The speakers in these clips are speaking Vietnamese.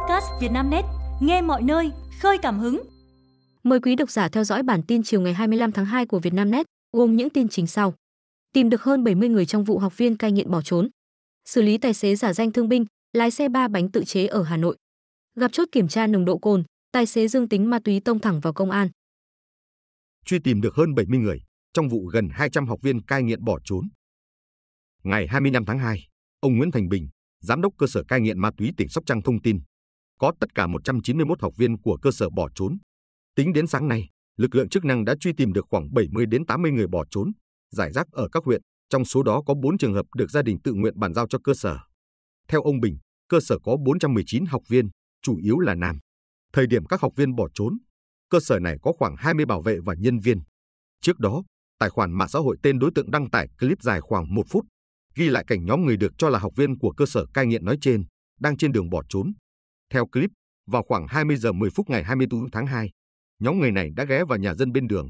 podcast Vietnamnet, nghe mọi nơi, khơi cảm hứng. Mời quý độc giả theo dõi bản tin chiều ngày 25 tháng 2 của Vietnamnet, gồm những tin chính sau. Tìm được hơn 70 người trong vụ học viên cai nghiện bỏ trốn. Xử lý tài xế giả danh thương binh, lái xe ba bánh tự chế ở Hà Nội. Gặp chốt kiểm tra nồng độ cồn, tài xế dương tính ma túy tông thẳng vào công an. Truy tìm được hơn 70 người trong vụ gần 200 học viên cai nghiện bỏ trốn. Ngày 25 tháng 2, ông Nguyễn Thành Bình, giám đốc cơ sở cai nghiện ma túy tỉnh Sóc Trăng thông tin, có tất cả 191 học viên của cơ sở bỏ trốn. Tính đến sáng nay, lực lượng chức năng đã truy tìm được khoảng 70 đến 80 người bỏ trốn, giải rác ở các huyện, trong số đó có 4 trường hợp được gia đình tự nguyện bàn giao cho cơ sở. Theo ông Bình, cơ sở có 419 học viên, chủ yếu là nam. Thời điểm các học viên bỏ trốn, cơ sở này có khoảng 20 bảo vệ và nhân viên. Trước đó, tài khoản mạng xã hội tên đối tượng đăng tải clip dài khoảng 1 phút ghi lại cảnh nhóm người được cho là học viên của cơ sở cai nghiện nói trên đang trên đường bỏ trốn. Theo clip, vào khoảng 20 giờ 10 phút ngày 24 tháng 2, nhóm người này đã ghé vào nhà dân bên đường.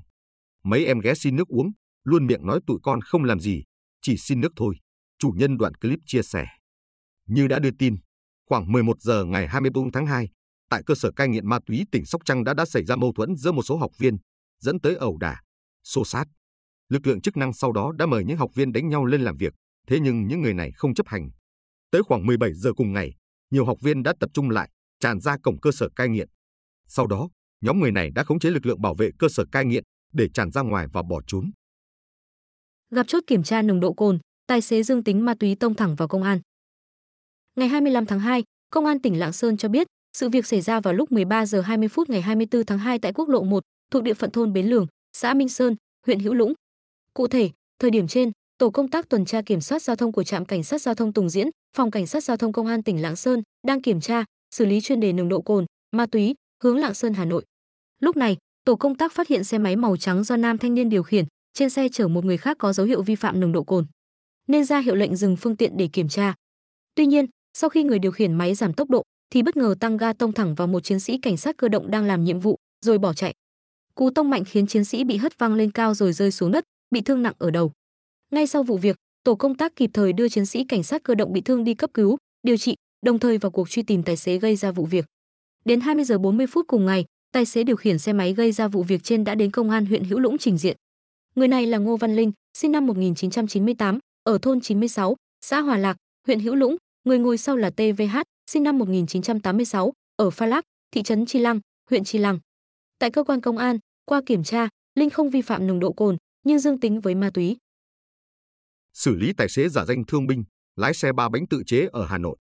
Mấy em ghé xin nước uống, luôn miệng nói tụi con không làm gì, chỉ xin nước thôi. Chủ nhân đoạn clip chia sẻ. Như đã đưa tin, khoảng 11 giờ ngày 24 tháng 2, tại cơ sở cai nghiện ma túy tỉnh Sóc Trăng đã đã xảy ra mâu thuẫn giữa một số học viên, dẫn tới ẩu đả, xô sát. Lực lượng chức năng sau đó đã mời những học viên đánh nhau lên làm việc thế nhưng những người này không chấp hành. Tới khoảng 17 giờ cùng ngày, nhiều học viên đã tập trung lại, tràn ra cổng cơ sở cai nghiện. Sau đó, nhóm người này đã khống chế lực lượng bảo vệ cơ sở cai nghiện để tràn ra ngoài và bỏ trốn. Gặp chốt kiểm tra nồng độ cồn, tài xế dương tính ma túy tông thẳng vào công an. Ngày 25 tháng 2, Công an tỉnh Lạng Sơn cho biết, sự việc xảy ra vào lúc 13 giờ 20 phút ngày 24 tháng 2 tại quốc lộ 1, thuộc địa phận thôn Bến Lường, xã Minh Sơn, huyện Hữu Lũng. Cụ thể, thời điểm trên, tổ công tác tuần tra kiểm soát giao thông của trạm cảnh sát giao thông Tùng Diễn, phòng cảnh sát giao thông công an tỉnh Lạng Sơn đang kiểm tra, xử lý chuyên đề nồng độ cồn, ma túy, hướng Lạng Sơn Hà Nội. Lúc này, tổ công tác phát hiện xe máy màu trắng do nam thanh niên điều khiển, trên xe chở một người khác có dấu hiệu vi phạm nồng độ cồn, nên ra hiệu lệnh dừng phương tiện để kiểm tra. Tuy nhiên, sau khi người điều khiển máy giảm tốc độ thì bất ngờ tăng ga tông thẳng vào một chiến sĩ cảnh sát cơ động đang làm nhiệm vụ, rồi bỏ chạy. Cú tông mạnh khiến chiến sĩ bị hất văng lên cao rồi rơi xuống đất, bị thương nặng ở đầu. Ngay sau vụ việc, tổ công tác kịp thời đưa chiến sĩ cảnh sát cơ động bị thương đi cấp cứu, điều trị, đồng thời vào cuộc truy tìm tài xế gây ra vụ việc. Đến 20 giờ 40 phút cùng ngày, tài xế điều khiển xe máy gây ra vụ việc trên đã đến công an huyện Hữu Lũng trình diện. Người này là Ngô Văn Linh, sinh năm 1998, ở thôn 96, xã Hòa Lạc, huyện Hữu Lũng, người ngồi sau là TVH, sinh năm 1986, ở Pha Lác, thị trấn Chi Lăng, huyện Chi Lăng. Tại cơ quan công an, qua kiểm tra, Linh không vi phạm nồng độ cồn, nhưng dương tính với ma túy xử lý tài xế giả danh thương binh, lái xe ba bánh tự chế ở Hà Nội.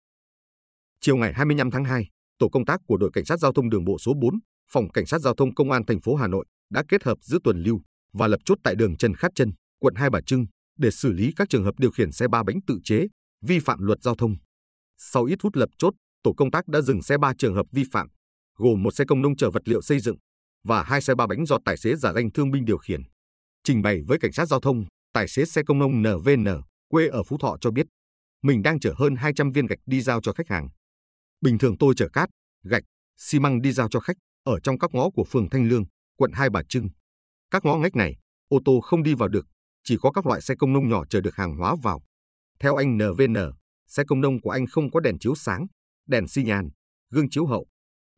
Chiều ngày 25 tháng 2, tổ công tác của đội cảnh sát giao thông đường bộ số 4, phòng cảnh sát giao thông công an thành phố Hà Nội đã kết hợp giữa tuần lưu và lập chốt tại đường Trần Khát Chân, quận Hai Bà Trưng để xử lý các trường hợp điều khiển xe ba bánh tự chế vi phạm luật giao thông. Sau ít phút lập chốt, tổ công tác đã dừng xe ba trường hợp vi phạm, gồm một xe công nông chở vật liệu xây dựng và hai xe ba bánh do tài xế giả danh thương binh điều khiển. Trình bày với cảnh sát giao thông, tài xế xe công nông NVN, quê ở Phú Thọ cho biết, mình đang chở hơn 200 viên gạch đi giao cho khách hàng. Bình thường tôi chở cát, gạch, xi măng đi giao cho khách ở trong các ngõ của phường Thanh Lương, quận Hai Bà Trưng. Các ngõ ngách này, ô tô không đi vào được, chỉ có các loại xe công nông nhỏ chở được hàng hóa vào. Theo anh NVN, xe công nông của anh không có đèn chiếu sáng, đèn xi nhan, gương chiếu hậu,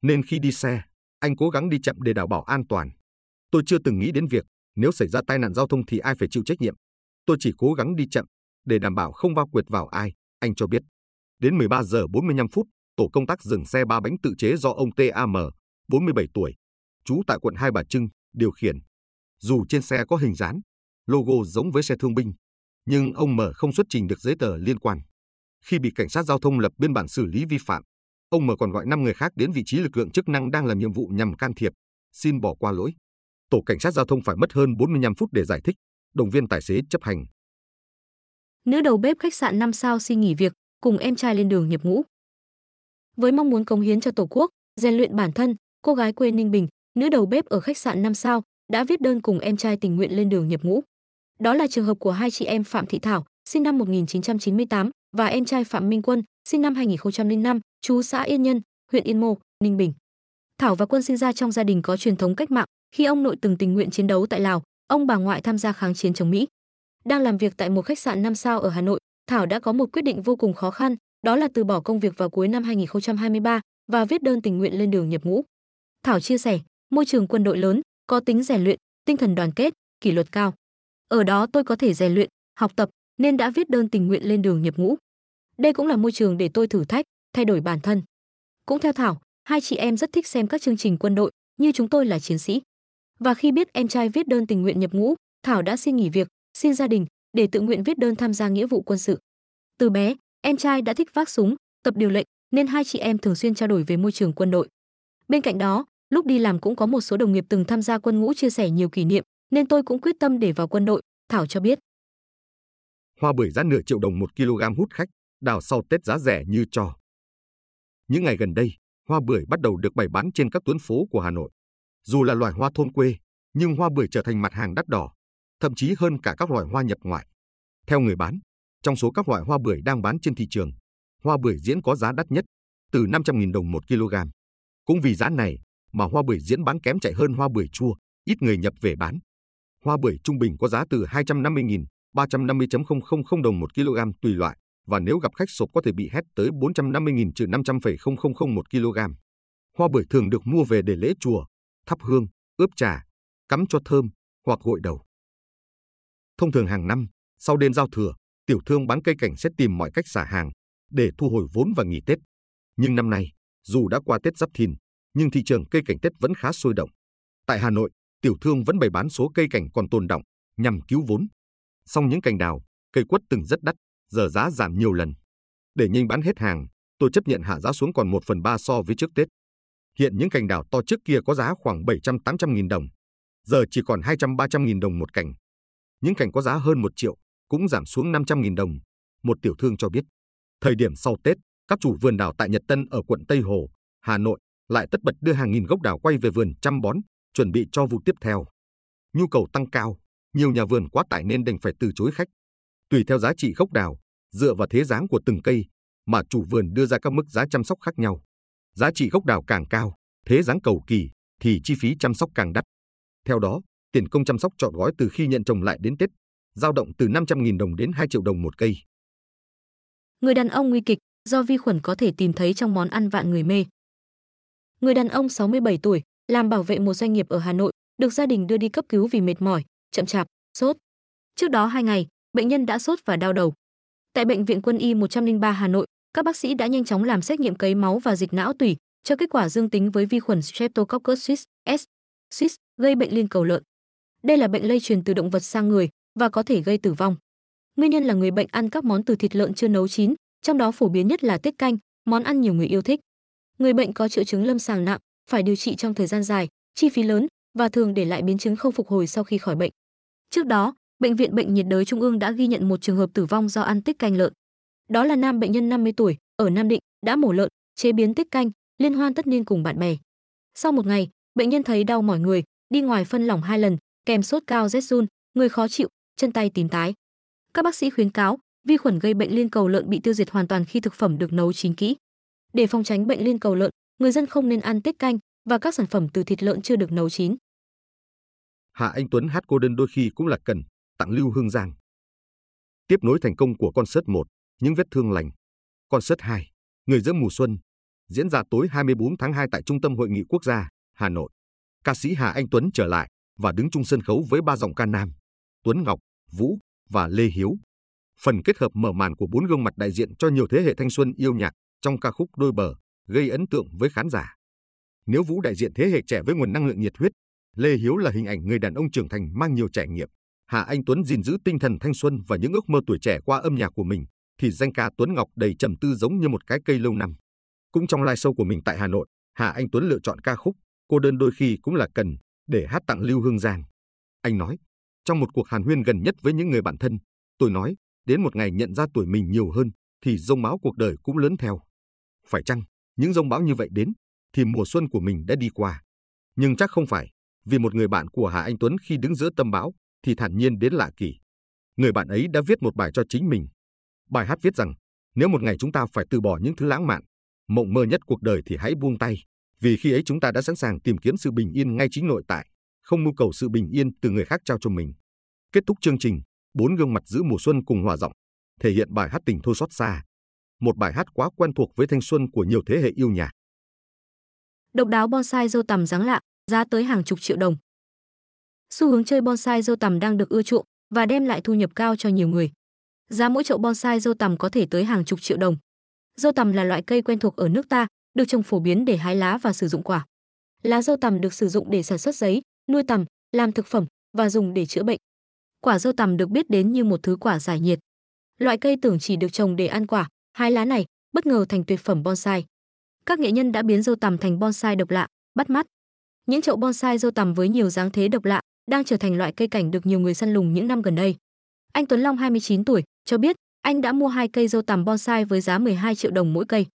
nên khi đi xe, anh cố gắng đi chậm để đảm bảo an toàn. Tôi chưa từng nghĩ đến việc nếu xảy ra tai nạn giao thông thì ai phải chịu trách nhiệm. Tôi chỉ cố gắng đi chậm để đảm bảo không va quệt vào ai, anh cho biết. Đến 13 giờ 45 phút, tổ công tác dừng xe ba bánh tự chế do ông TAM, 47 tuổi, trú tại quận Hai Bà Trưng, điều khiển. Dù trên xe có hình dán, logo giống với xe thương binh, nhưng ông M không xuất trình được giấy tờ liên quan. Khi bị cảnh sát giao thông lập biên bản xử lý vi phạm, ông M còn gọi 5 người khác đến vị trí lực lượng chức năng đang làm nhiệm vụ nhằm can thiệp, xin bỏ qua lỗi. Tổ cảnh sát giao thông phải mất hơn 45 phút để giải thích, động viên tài xế chấp hành. Nữ đầu bếp khách sạn 5 sao xin nghỉ việc, cùng em trai lên đường nhập ngũ. Với mong muốn cống hiến cho Tổ quốc, rèn luyện bản thân, cô gái quê Ninh Bình, nữ đầu bếp ở khách sạn 5 sao, đã viết đơn cùng em trai tình nguyện lên đường nhập ngũ. Đó là trường hợp của hai chị em Phạm Thị Thảo, sinh năm 1998 và em trai Phạm Minh Quân, sinh năm 2005, chú xã Yên Nhân, huyện Yên Mô, Ninh Bình. Thảo và Quân sinh ra trong gia đình có truyền thống cách mạng, khi ông nội từng tình nguyện chiến đấu tại Lào, ông bà ngoại tham gia kháng chiến chống Mỹ. Đang làm việc tại một khách sạn 5 sao ở Hà Nội, Thảo đã có một quyết định vô cùng khó khăn, đó là từ bỏ công việc vào cuối năm 2023 và viết đơn tình nguyện lên đường nhập ngũ. Thảo chia sẻ, môi trường quân đội lớn, có tính rèn luyện, tinh thần đoàn kết, kỷ luật cao. Ở đó tôi có thể rèn luyện, học tập nên đã viết đơn tình nguyện lên đường nhập ngũ. Đây cũng là môi trường để tôi thử thách, thay đổi bản thân. Cũng theo Thảo, hai chị em rất thích xem các chương trình quân đội, như chúng tôi là chiến sĩ. Và khi biết em trai viết đơn tình nguyện nhập ngũ, Thảo đã xin nghỉ việc, xin gia đình để tự nguyện viết đơn tham gia nghĩa vụ quân sự. Từ bé, em trai đã thích vác súng, tập điều lệnh nên hai chị em thường xuyên trao đổi về môi trường quân đội. Bên cạnh đó, lúc đi làm cũng có một số đồng nghiệp từng tham gia quân ngũ chia sẻ nhiều kỷ niệm, nên tôi cũng quyết tâm để vào quân đội, Thảo cho biết. Hoa bưởi giá nửa triệu đồng một kg hút khách, đào sau Tết giá rẻ như trò. Những ngày gần đây, hoa bưởi bắt đầu được bày bán trên các tuyến phố của Hà Nội. Dù là loài hoa thôn quê, nhưng hoa bưởi trở thành mặt hàng đắt đỏ, thậm chí hơn cả các loài hoa nhập ngoại. Theo người bán, trong số các loại hoa bưởi đang bán trên thị trường, hoa bưởi diễn có giá đắt nhất, từ 500.000 đồng một kg. Cũng vì giá này mà hoa bưởi diễn bán kém chạy hơn hoa bưởi chua, ít người nhập về bán. Hoa bưởi trung bình có giá từ 250.000, 350.000 đồng một kg tùy loại, và nếu gặp khách sộp có thể bị hét tới 450.000 trừ 500,000 một kg. Hoa bưởi thường được mua về để lễ chùa, thắp hương, ướp trà, cắm cho thơm hoặc gội đầu. Thông thường hàng năm, sau đêm giao thừa, tiểu thương bán cây cảnh sẽ tìm mọi cách xả hàng để thu hồi vốn và nghỉ Tết. Nhưng năm nay, dù đã qua Tết Giáp Thìn, nhưng thị trường cây cảnh Tết vẫn khá sôi động. Tại Hà Nội, tiểu thương vẫn bày bán số cây cảnh còn tồn động nhằm cứu vốn. Song những cành đào, cây quất từng rất đắt, giờ giá giảm nhiều lần. Để nhanh bán hết hàng, tôi chấp nhận hạ giá xuống còn 1 phần 3 so với trước Tết. Hiện những cành đào to trước kia có giá khoảng 700-800 nghìn đồng, giờ chỉ còn 200-300 nghìn đồng một cành. Những cành có giá hơn 1 triệu cũng giảm xuống 500 nghìn đồng, một tiểu thương cho biết. Thời điểm sau Tết, các chủ vườn đào tại Nhật Tân ở quận Tây Hồ, Hà Nội lại tất bật đưa hàng nghìn gốc đào quay về vườn chăm bón, chuẩn bị cho vụ tiếp theo. Nhu cầu tăng cao, nhiều nhà vườn quá tải nên đành phải từ chối khách. Tùy theo giá trị gốc đào, dựa vào thế dáng của từng cây mà chủ vườn đưa ra các mức giá chăm sóc khác nhau. Giá trị gốc đào càng cao, thế dáng cầu kỳ thì chi phí chăm sóc càng đắt. Theo đó, tiền công chăm sóc trọn gói từ khi nhận trồng lại đến Tết, dao động từ 500.000 đồng đến 2 triệu đồng một cây. Người đàn ông nguy kịch do vi khuẩn có thể tìm thấy trong món ăn vạn người mê. Người đàn ông 67 tuổi, làm bảo vệ một doanh nghiệp ở Hà Nội, được gia đình đưa đi cấp cứu vì mệt mỏi, chậm chạp, sốt. Trước đó 2 ngày, bệnh nhân đã sốt và đau đầu. Tại bệnh viện Quân y 103 Hà Nội, các bác sĩ đã nhanh chóng làm xét nghiệm cấy máu và dịch não tủy, cho kết quả dương tính với vi khuẩn Streptococcus suis S, suis gây bệnh liên cầu lợn. Đây là bệnh lây truyền từ động vật sang người và có thể gây tử vong. Nguyên nhân là người bệnh ăn các món từ thịt lợn chưa nấu chín, trong đó phổ biến nhất là tiết canh, món ăn nhiều người yêu thích. Người bệnh có triệu chứng lâm sàng nặng, phải điều trị trong thời gian dài, chi phí lớn và thường để lại biến chứng không phục hồi sau khi khỏi bệnh. Trước đó, bệnh viện bệnh nhiệt đới trung ương đã ghi nhận một trường hợp tử vong do ăn tiết canh lợn. Đó là nam bệnh nhân 50 tuổi ở Nam Định đã mổ lợn, chế biến tiết canh, liên hoan tất niên cùng bạn bè. Sau một ngày, bệnh nhân thấy đau mỏi người, đi ngoài phân lỏng hai lần, kèm sốt cao rét run, người khó chịu, chân tay tím tái. Các bác sĩ khuyến cáo, vi khuẩn gây bệnh liên cầu lợn bị tiêu diệt hoàn toàn khi thực phẩm được nấu chín kỹ. Để phòng tránh bệnh liên cầu lợn, người dân không nên ăn tiết canh và các sản phẩm từ thịt lợn chưa được nấu chín. Hạ Anh Tuấn hát cô đơn đôi khi cũng là cần, tặng Lưu Hương Giang. Tiếp nối thành công của concert 1, những vết thương lành. Concert 2, người giữa mùa xuân, diễn ra tối 24 tháng 2 tại Trung tâm Hội nghị Quốc gia, Hà Nội. Ca sĩ Hà Anh Tuấn trở lại và đứng chung sân khấu với ba giọng ca nam, Tuấn Ngọc, Vũ và Lê Hiếu. Phần kết hợp mở màn của bốn gương mặt đại diện cho nhiều thế hệ thanh xuân yêu nhạc trong ca khúc Đôi bờ gây ấn tượng với khán giả. Nếu Vũ đại diện thế hệ trẻ với nguồn năng lượng nhiệt huyết, Lê Hiếu là hình ảnh người đàn ông trưởng thành mang nhiều trải nghiệm. Hà Anh Tuấn gìn giữ tinh thần thanh xuân và những ước mơ tuổi trẻ qua âm nhạc của mình, thì danh ca Tuấn Ngọc đầy trầm tư giống như một cái cây lâu năm. Cũng trong live show của mình tại Hà Nội, Hà Anh Tuấn lựa chọn ca khúc Cô đơn đôi khi cũng là cần để hát tặng Lưu Hương Giang. Anh nói, trong một cuộc hàn huyên gần nhất với những người bạn thân, tôi nói, đến một ngày nhận ra tuổi mình nhiều hơn, thì rông báo cuộc đời cũng lớn theo. Phải chăng, những rông bão như vậy đến, thì mùa xuân của mình đã đi qua. Nhưng chắc không phải, vì một người bạn của Hà Anh Tuấn khi đứng giữa tâm bão, thì thản nhiên đến lạ kỳ. Người bạn ấy đã viết một bài cho chính mình. Bài hát viết rằng, nếu một ngày chúng ta phải từ bỏ những thứ lãng mạn, mộng mơ nhất cuộc đời thì hãy buông tay, vì khi ấy chúng ta đã sẵn sàng tìm kiếm sự bình yên ngay chính nội tại không mưu cầu sự bình yên từ người khác trao cho mình. Kết thúc chương trình, bốn gương mặt giữ mùa xuân cùng hòa giọng, thể hiện bài hát tình thôi xót xa. Một bài hát quá quen thuộc với thanh xuân của nhiều thế hệ yêu nhạc. Độc đáo bonsai dâu tằm dáng lạ, giá tới hàng chục triệu đồng. Xu hướng chơi bonsai dâu tằm đang được ưa chuộng và đem lại thu nhập cao cho nhiều người. Giá mỗi chậu bonsai dâu tằm có thể tới hàng chục triệu đồng. Dâu tằm là loại cây quen thuộc ở nước ta, được trồng phổ biến để hái lá và sử dụng quả. Lá dâu tằm được sử dụng để sản xuất giấy, nuôi tằm, làm thực phẩm và dùng để chữa bệnh. Quả dâu tằm được biết đến như một thứ quả giải nhiệt. Loại cây tưởng chỉ được trồng để ăn quả, hái lá này bất ngờ thành tuyệt phẩm bonsai. Các nghệ nhân đã biến dâu tằm thành bonsai độc lạ, bắt mắt. Những chậu bonsai dâu tằm với nhiều dáng thế độc lạ đang trở thành loại cây cảnh được nhiều người săn lùng những năm gần đây. Anh Tuấn Long 29 tuổi cho biết anh đã mua hai cây dâu tằm bonsai với giá 12 triệu đồng mỗi cây.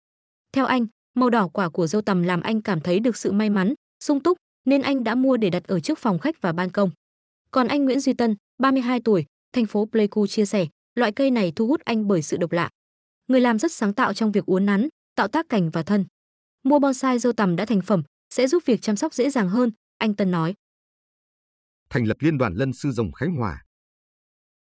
Theo anh, màu đỏ quả của dâu tằm làm anh cảm thấy được sự may mắn, sung túc nên anh đã mua để đặt ở trước phòng khách và ban công. Còn anh Nguyễn Duy Tân, 32 tuổi, thành phố Pleiku chia sẻ, loại cây này thu hút anh bởi sự độc lạ. Người làm rất sáng tạo trong việc uốn nắn, tạo tác cảnh và thân. Mua bonsai dâu tằm đã thành phẩm sẽ giúp việc chăm sóc dễ dàng hơn, anh Tân nói. Thành lập Liên đoàn Lân sư rồng Khánh Hòa.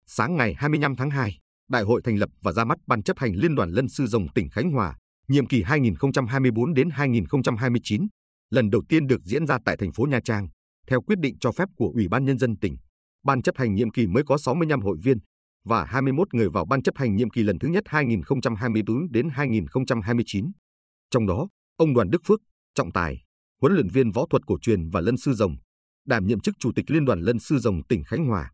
Sáng ngày 25 tháng 2, Đại hội thành lập và ra mắt Ban chấp hành Liên đoàn Lân sư rồng tỉnh Khánh Hòa, nhiệm kỳ 2024 đến 2029, lần đầu tiên được diễn ra tại thành phố Nha Trang, theo quyết định cho phép của Ủy ban nhân dân tỉnh. Ban chấp hành nhiệm kỳ mới có 65 hội viên và 21 người vào ban chấp hành nhiệm kỳ lần thứ nhất 2024 đến 2029. Trong đó, ông Đoàn Đức Phước, trọng tài, huấn luyện viên võ thuật cổ truyền và lân sư rồng, đảm nhiệm chức chủ tịch Liên đoàn Lân sư rồng tỉnh Khánh Hòa.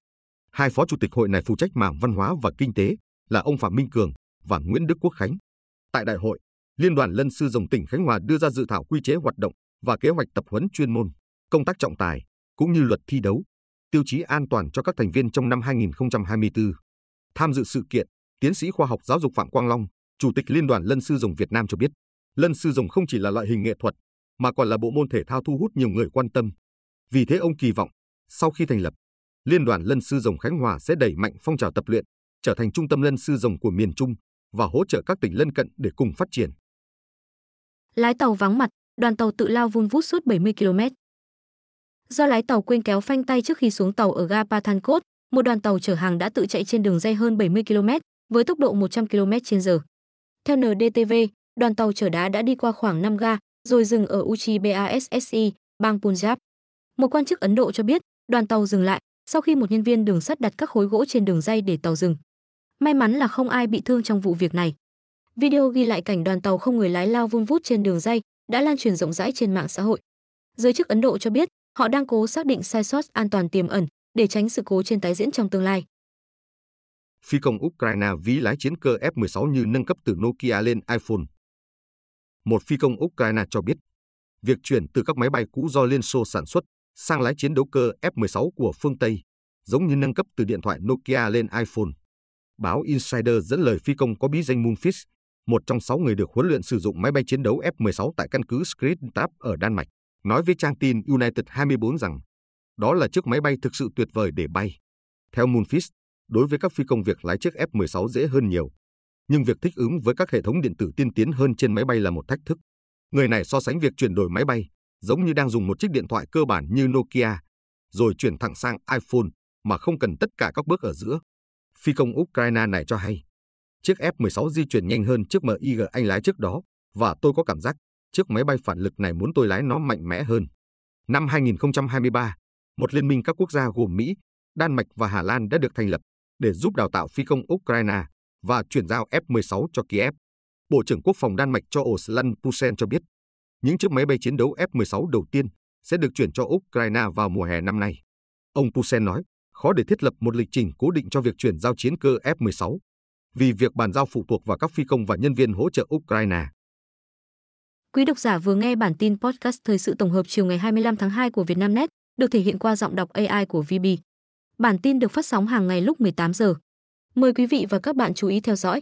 Hai phó chủ tịch hội này phụ trách mảng văn hóa và kinh tế là ông Phạm Minh Cường và Nguyễn Đức Quốc Khánh. Tại đại hội, Liên đoàn Lân sư rồng tỉnh Khánh Hòa đưa ra dự thảo quy chế hoạt động và kế hoạch tập huấn chuyên môn, công tác trọng tài cũng như luật thi đấu, tiêu chí an toàn cho các thành viên trong năm 2024. Tham dự sự kiện, tiến sĩ khoa học giáo dục Phạm Quang Long, Chủ tịch Liên đoàn Lân sư rồng Việt Nam cho biết, lân sư rồng không chỉ là loại hình nghệ thuật mà còn là bộ môn thể thao thu hút nhiều người quan tâm. Vì thế ông kỳ vọng, sau khi thành lập, Liên đoàn Lân sư rồng Khánh Hòa sẽ đẩy mạnh phong trào tập luyện, trở thành trung tâm lân sư rồng của miền Trung và hỗ trợ các tỉnh lân cận để cùng phát triển. Lái tàu vắng mặt, đoàn tàu tự lao vun vút suốt 70 km. Do lái tàu quên kéo phanh tay trước khi xuống tàu ở ga Pathankot, một đoàn tàu chở hàng đã tự chạy trên đường dây hơn 70 km với tốc độ 100 km/h. Theo NDTV, đoàn tàu chở đá đã đi qua khoảng 5 ga rồi dừng ở Uchi Bassi, bang Punjab. Một quan chức Ấn Độ cho biết, đoàn tàu dừng lại sau khi một nhân viên đường sắt đặt các khối gỗ trên đường dây để tàu dừng. May mắn là không ai bị thương trong vụ việc này. Video ghi lại cảnh đoàn tàu không người lái lao vun vút trên đường dây đã lan truyền rộng rãi trên mạng xã hội. Giới chức Ấn Độ cho biết, họ đang cố xác định sai sót an toàn tiềm ẩn để tránh sự cố trên tái diễn trong tương lai. Phi công Ukraine ví lái chiến cơ F-16 như nâng cấp từ Nokia lên iPhone. Một phi công Ukraine cho biết, việc chuyển từ các máy bay cũ do Liên Xô sản xuất sang lái chiến đấu cơ F-16 của phương Tây, giống như nâng cấp từ điện thoại Nokia lên iPhone. Báo Insider dẫn lời phi công có bí danh Moonfish, một trong sáu người được huấn luyện sử dụng máy bay chiến đấu F-16 tại căn cứ Skritab ở Đan Mạch, nói với trang tin United 24 rằng đó là chiếc máy bay thực sự tuyệt vời để bay. Theo Moonfish, đối với các phi công việc lái chiếc F-16 dễ hơn nhiều, nhưng việc thích ứng với các hệ thống điện tử tiên tiến hơn trên máy bay là một thách thức. Người này so sánh việc chuyển đổi máy bay giống như đang dùng một chiếc điện thoại cơ bản như Nokia, rồi chuyển thẳng sang iPhone mà không cần tất cả các bước ở giữa. Phi công Ukraine này cho hay, chiếc F-16 di chuyển nhanh hơn chiếc MiG anh lái trước đó và tôi có cảm giác chiếc máy bay phản lực này muốn tôi lái nó mạnh mẽ hơn. Năm 2023, một liên minh các quốc gia gồm Mỹ, Đan Mạch và Hà Lan đã được thành lập để giúp đào tạo phi công Ukraine và chuyển giao F-16 cho Kiev. Bộ trưởng Quốc phòng Đan Mạch cho Oslan Pusen cho biết, những chiếc máy bay chiến đấu F-16 đầu tiên sẽ được chuyển cho Ukraine vào mùa hè năm nay. Ông Pusen nói, khó để thiết lập một lịch trình cố định cho việc chuyển giao chiến cơ F-16, vì việc bàn giao phụ thuộc vào các phi công và nhân viên hỗ trợ Ukraine. Quý độc giả vừa nghe bản tin podcast thời sự tổng hợp chiều ngày 25 tháng 2 của Vietnamnet, được thể hiện qua giọng đọc AI của VB. Bản tin được phát sóng hàng ngày lúc 18 giờ. Mời quý vị và các bạn chú ý theo dõi.